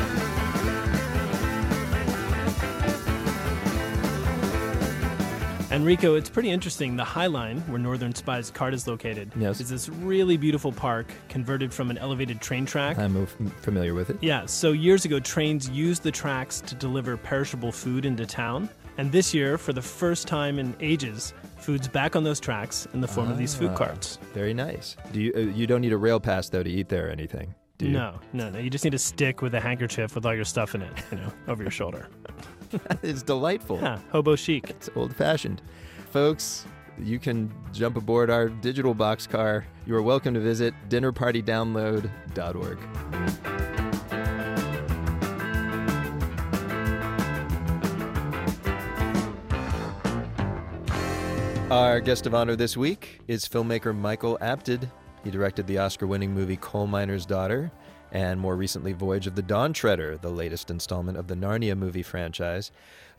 And Rico, it's pretty interesting. The High Line, where Northern Spy's cart is located, Yes. is this really beautiful park converted from an elevated train track. I'm familiar with it. Yeah, so years ago, trains used the tracks to deliver perishable food into town. And this year, for the first time in ages, food's back on those tracks in the form of these food Ah, carts. Very nice. Do you uh, you don't need a rail pass though to eat there or anything? Do you? No, no, no. You just need a stick with a handkerchief with all your stuff in it, you know, over your shoulder. (laughs) (laughs) it's delightful. Yeah, hobo chic. It's old fashioned. Folks, you can jump aboard our digital boxcar. You are welcome to visit dinnerpartydownload.org. Our guest of honor this week is filmmaker Michael Apted. He directed the Oscar winning movie Coal Miner's Daughter and more recently Voyage of the Dawn Treader, the latest installment of the Narnia movie franchise.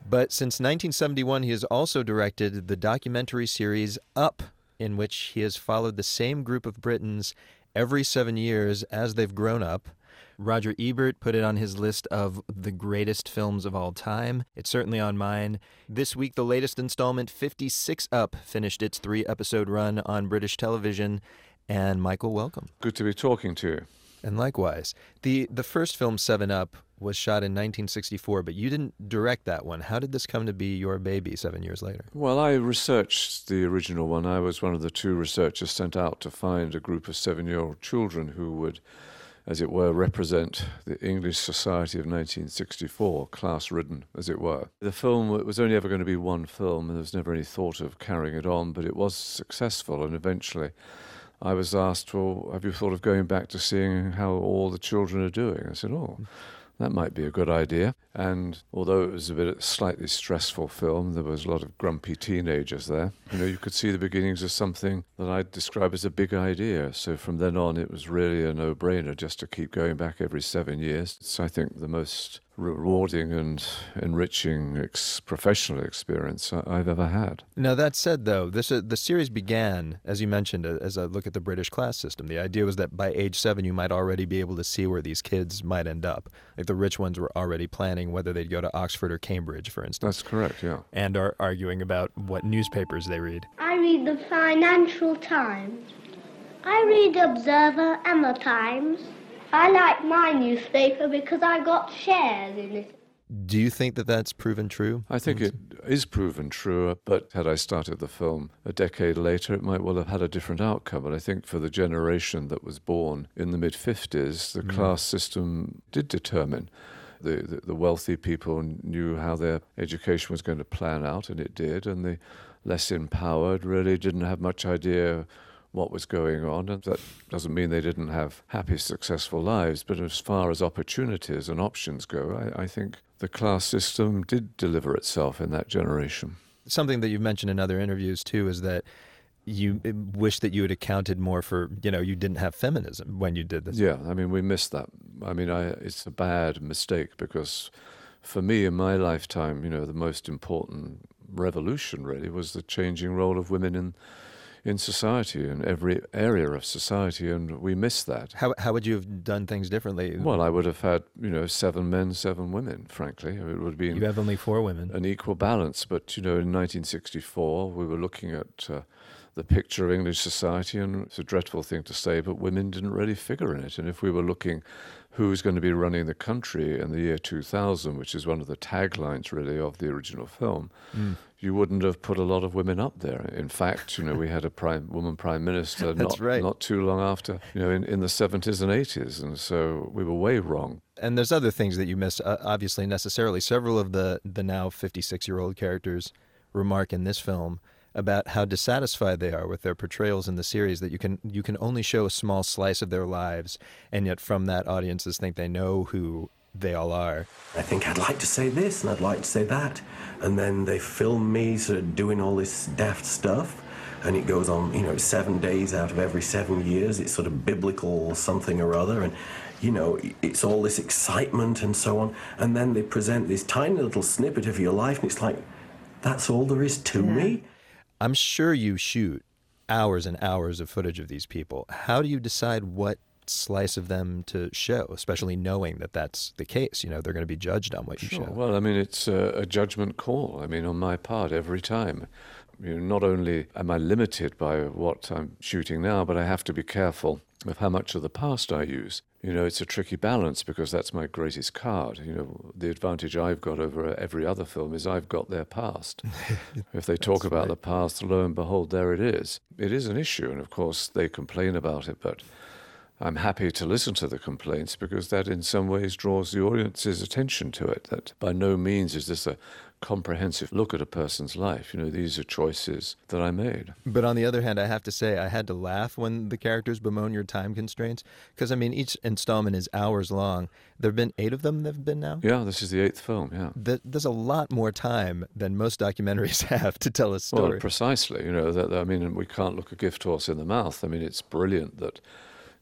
But since 1971, he has also directed the documentary series Up, in which he has followed the same group of Britons every seven years as they've grown up. Roger Ebert put it on his list of the greatest films of all time. It's certainly on mine. This week, the latest installment, 56 Up, finished its three episode run on British television. And Michael, welcome. Good to be talking to you. And likewise. The, the first film, 7 Up, was shot in 1964, but you didn't direct that one. How did this come to be your baby seven years later? Well, I researched the original one. I was one of the two researchers sent out to find a group of seven year old children who would, as it were, represent the English society of 1964, class ridden, as it were. The film was only ever going to be one film, and there was never any thought of carrying it on, but it was successful, and eventually. I was asked, Well, have you thought of going back to seeing how all the children are doing? I said, Oh, mm. that might be a good idea. And although it was a bit slightly stressful film, there was a lot of grumpy teenagers there. You know, you could see the beginnings of something that I'd describe as a big idea. So from then on, it was really a no-brainer just to keep going back every seven years. It's, I think, the most rewarding and enriching ex- professional experience I- I've ever had. Now that said, though, this uh, the series began, as you mentioned, uh, as a look at the British class system. The idea was that by age seven, you might already be able to see where these kids might end up. Like the rich ones were already planning whether they'd go to Oxford or Cambridge, for instance. That's correct, yeah. And are arguing about what newspapers they read. I read the Financial Times. I read the Observer and the Times. I like my newspaper because I got shares in it. Do you think that that's proven true? I think it is proven true, but had I started the film a decade later, it might well have had a different outcome. But I think for the generation that was born in the mid 50s, the Mm. class system did determine. The, the, the wealthy people knew how their education was going to plan out, and it did, and the less empowered really didn't have much idea what was going on. And that doesn't mean they didn't have happy, successful lives, but as far as opportunities and options go, I, I think the class system did deliver itself in that generation. Something that you've mentioned in other interviews too is that you uh, wish that you had accounted more for, you know, you didn't have feminism when you did this. Yeah, I mean, we missed that. I mean, I, it's a bad mistake because for me in my lifetime, you know, the most important revolution really was the changing role of women in in society in every area of society, and we miss that. How, how would you have done things differently? Well, I would have had, you know, seven men, seven women, frankly. It would have been. You have only four women. An equal balance. But, you know, in 1964, we were looking at uh, the picture of English society, and it's a dreadful thing to say, but women didn't really figure in it. And if we were looking who's going to be running the country in the year 2000, which is one of the taglines, really, of the original film, Mm. you wouldn't have put a lot of women up there. In fact, you know, we had a prime woman prime minister (laughs) not, right. not too long after, you know, in, in the 70s and 80s. And so we were way wrong. And there's other things that you missed, uh, obviously, necessarily. Several of the, the now 56 year old characters remark in this film about how dissatisfied they are with their portrayals in the series that you can you can only show a small slice of their lives and yet from that audiences think they know who they all are I think I'd like to say this and I'd like to say that. And then they film me sort of doing all this daft stuff. And it goes on, you know, seven days out of every seven years. It's sort of biblical something or other. And, you know, it's all this excitement and so on. And then they present this tiny little snippet of your life. And it's like, that's all there is to me. I'm sure you shoot hours and hours of footage of these people how do you decide what slice of them to show especially knowing that that's the case you know they're going to be judged on what you show Well, I mean, it's a, a judgment call. I mean, on my part, every time. You know, not only am I limited by what I'm shooting now, but I have to be careful of how much of the past I use. You know, it's a tricky balance because that's my greatest card. You know, the advantage I've got over every other film is I've got their past. (laughs) if they talk about the past, lo and behold, there it is. It is an issue, and of course they complain about it, but I'm happy to listen to the complaints because that in some ways draws the audience's attention to it. That by no means is this a comprehensive look at a person's life. You know, these are choices that I made. But on the other hand, I have to say, I had to laugh when the characters bemoan your time constraints. Because, I mean, each installment is hours long. There have been eight of them that have been now? Yeah, this is the eighth film, yeah. There's a lot more time than most documentaries (laughs) have to tell a story. Well, precisely. You know, that, I mean, we can't look a gift horse in the mouth. I mean, it's brilliant that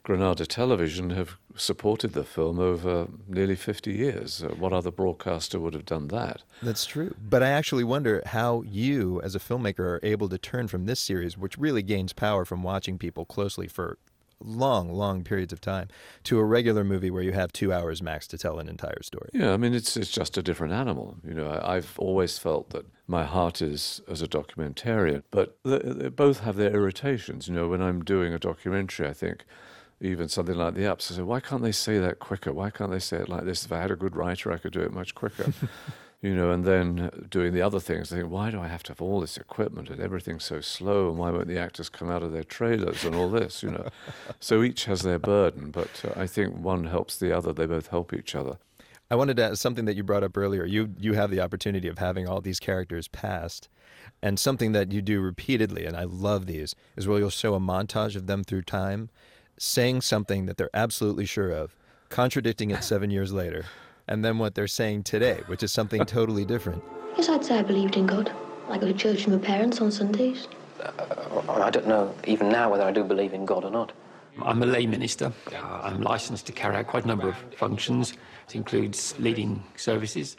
Granada Television have supported the film over nearly 50 years. Uh, what other broadcaster would have done that? That's true. But I actually wonder how you, as a filmmaker, are able to turn from this series, which really gains power from watching people closely for long, long periods of time, to a regular movie where you have two hours max to tell an entire story. Yeah, I mean, it's it's just a different animal. You know, I, I've always felt that my heart is as a documentarian, but they, they both have their irritations. You know, when I'm doing a documentary, I think even something like the apps. I said, why can't they say that quicker? Why can't they say it like this? If I had a good writer, I could do it much quicker. (laughs) you know, and then doing the other things. I think, why do I have to have all this equipment and everything's so slow? And why won't the actors come out of their trailers and all this? You know, (laughs) so each has their burden, but uh, I think one helps the other. They both help each other. I wanted to ask something that you brought up earlier. You you have the opportunity of having all these characters past, and something that you do repeatedly, and I love these, is where you'll show a montage of them through time, saying something that they're absolutely sure of, contradicting it seven years later, and then what they're saying today, which is something totally different. Yes, I'd say I believed in God. I go to church with my parents on Sundays. I don't know even now whether I do believe in God or not. I'm a lay minister. Uh, I'm licensed to carry out quite a number of functions. It includes leading services.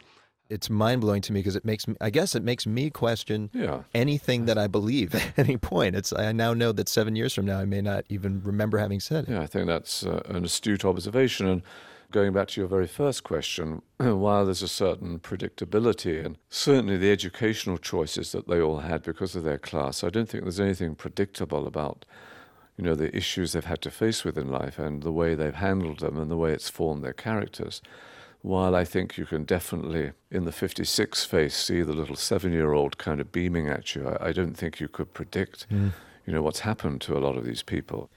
It's mind blowing to me because it makes me, I guess it makes me question Yeah. anything that I believe (laughs) at any point. It's I now know that seven years from now I may not even remember having said it. Yeah, I think that's uh, an astute observation. And going back to your very first question, (clears throat) while there's a certain predictability and certainly the educational choices that they all had because of their class, I don't think there's anything predictable about you know the issues they've had to face with in life and the way they've handled them and the way it's formed their characters. While I think you can definitely, in the 56 face, see the little seven year old kind of beaming at you, I, I don't think you could predict, Mm. you know, what's happened to a lot of these people.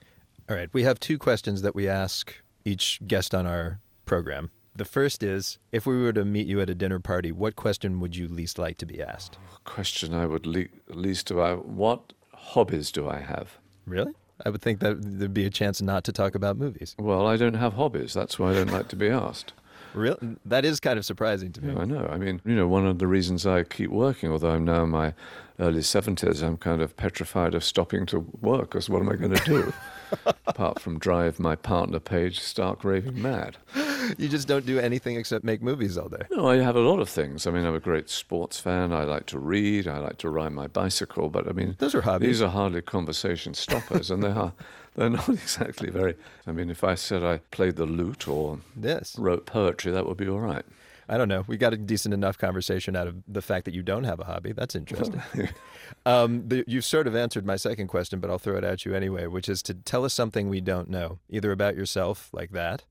All right, we have two questions that we ask each guest on our program. The first is if we were to meet you at a dinner party, what question would you least like to be asked? Question I would le- least do I, what hobbies do I have? Really? I would think that there'd be a chance not to talk about movies. Well, I don't have hobbies. That's why I don't like to be asked. Real? That is kind of surprising to me. Yeah, I know. I mean, you know, one of the reasons I keep working, although I'm now in my early 70s, I'm kind of petrified of stopping to work because what am I going to do? (laughs) Apart from drive my partner Paige stark raving mad. (laughs) You just don't do anything except make movies all day. No, I have a lot of things. I mean, I'm a great sports fan. I like to read. I like to ride my bicycle. But I mean, Those are hobbies. These are hardly conversation stoppers, and they are. (laughs) They're not (laughs) exactly very. I mean, if I said I played the lute or yes. wrote poetry, that would be all right. I don't know. We got a decent enough conversation out of the fact that you don't have a hobby. That's interesting. (laughs) um, the, you've sort of answered my second question, but I'll throw it at you anyway, which is to tell us something we don't know, either about yourself, like that,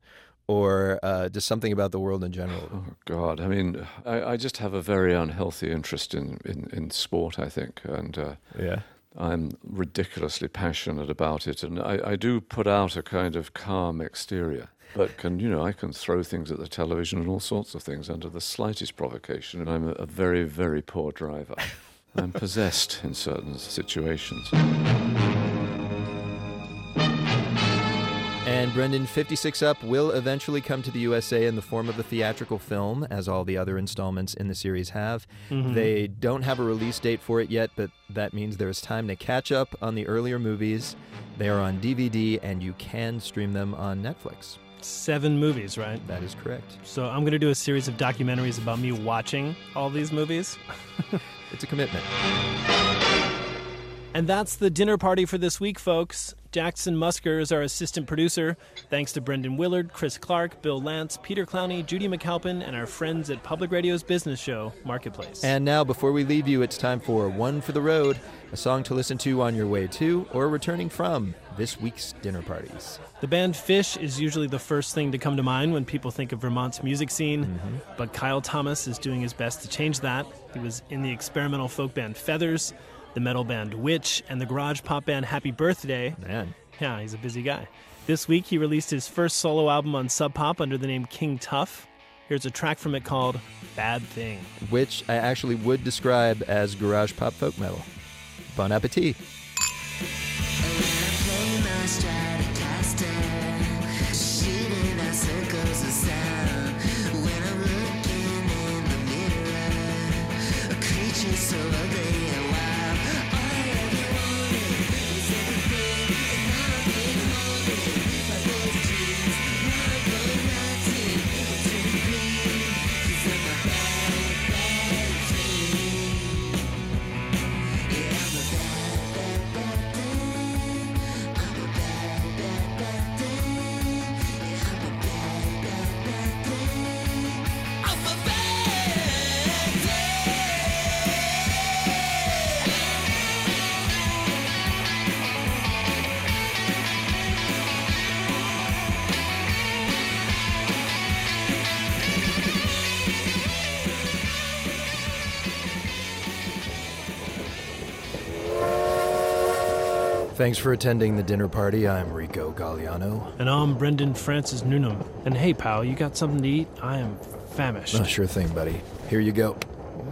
or uh, just something about the world in general. Oh God! I mean, I, I just have a very unhealthy interest in in, in sport. I think, and uh, yeah, I'm ridiculously passionate about it, and I, I do put out a kind of calm exterior. But can you know I can throw things at the television and all sorts of things under the slightest provocation, and I'm a, a very very poor driver. (laughs) I'm possessed in certain situations. And Brendan, 56 Up will eventually come to the USA in the form of a theatrical film, as all the other installments in the series have. Mhm. They don't have a release date for it yet, but that means there's time to catch up on the earlier movies. They are on DVD, and you can stream them on Netflix. Seven movies, right? That is correct. So I'm going to do a series of documentaries about me watching all these movies. (laughs) it's a commitment. And that's the dinner party for this week, folks. Jackson Musker is our assistant producer. Thanks to Brendan Willard, Chris Clark, Bill Lance, Peter Clowney, Judy McAlpin, and our friends at Public Radio's business show, Marketplace. And now, before we leave you, it's time for One for the Road, a song to listen to on your way to or returning from this week's dinner parties. The band Phish is usually the first thing to come to mind when people think of Vermont's music scene, Mm-hmm. but Kyle Thomas is doing his best to change that. He was in the experimental folk band Feathers, the metal band Witch, and the garage pop band Happy Birthday. Man. Yeah, he's a busy guy. This week he released his first solo album on Sub Pop under the name King Tuff. Here's a track from it called Bad Thing. Which I actually would describe as garage pop folk metal. Bon appetit. Thanks for attending the dinner party. I'm Rico Galliano. And I'm Brendan Francis Newnam. And hey, pal, you got something to eat? I am famished. Oh, sure thing, buddy. Here you go.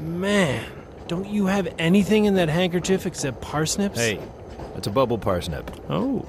Man, don't you have anything in that handkerchief except parsnips? Hey, it's a bubble parsnip. Oh,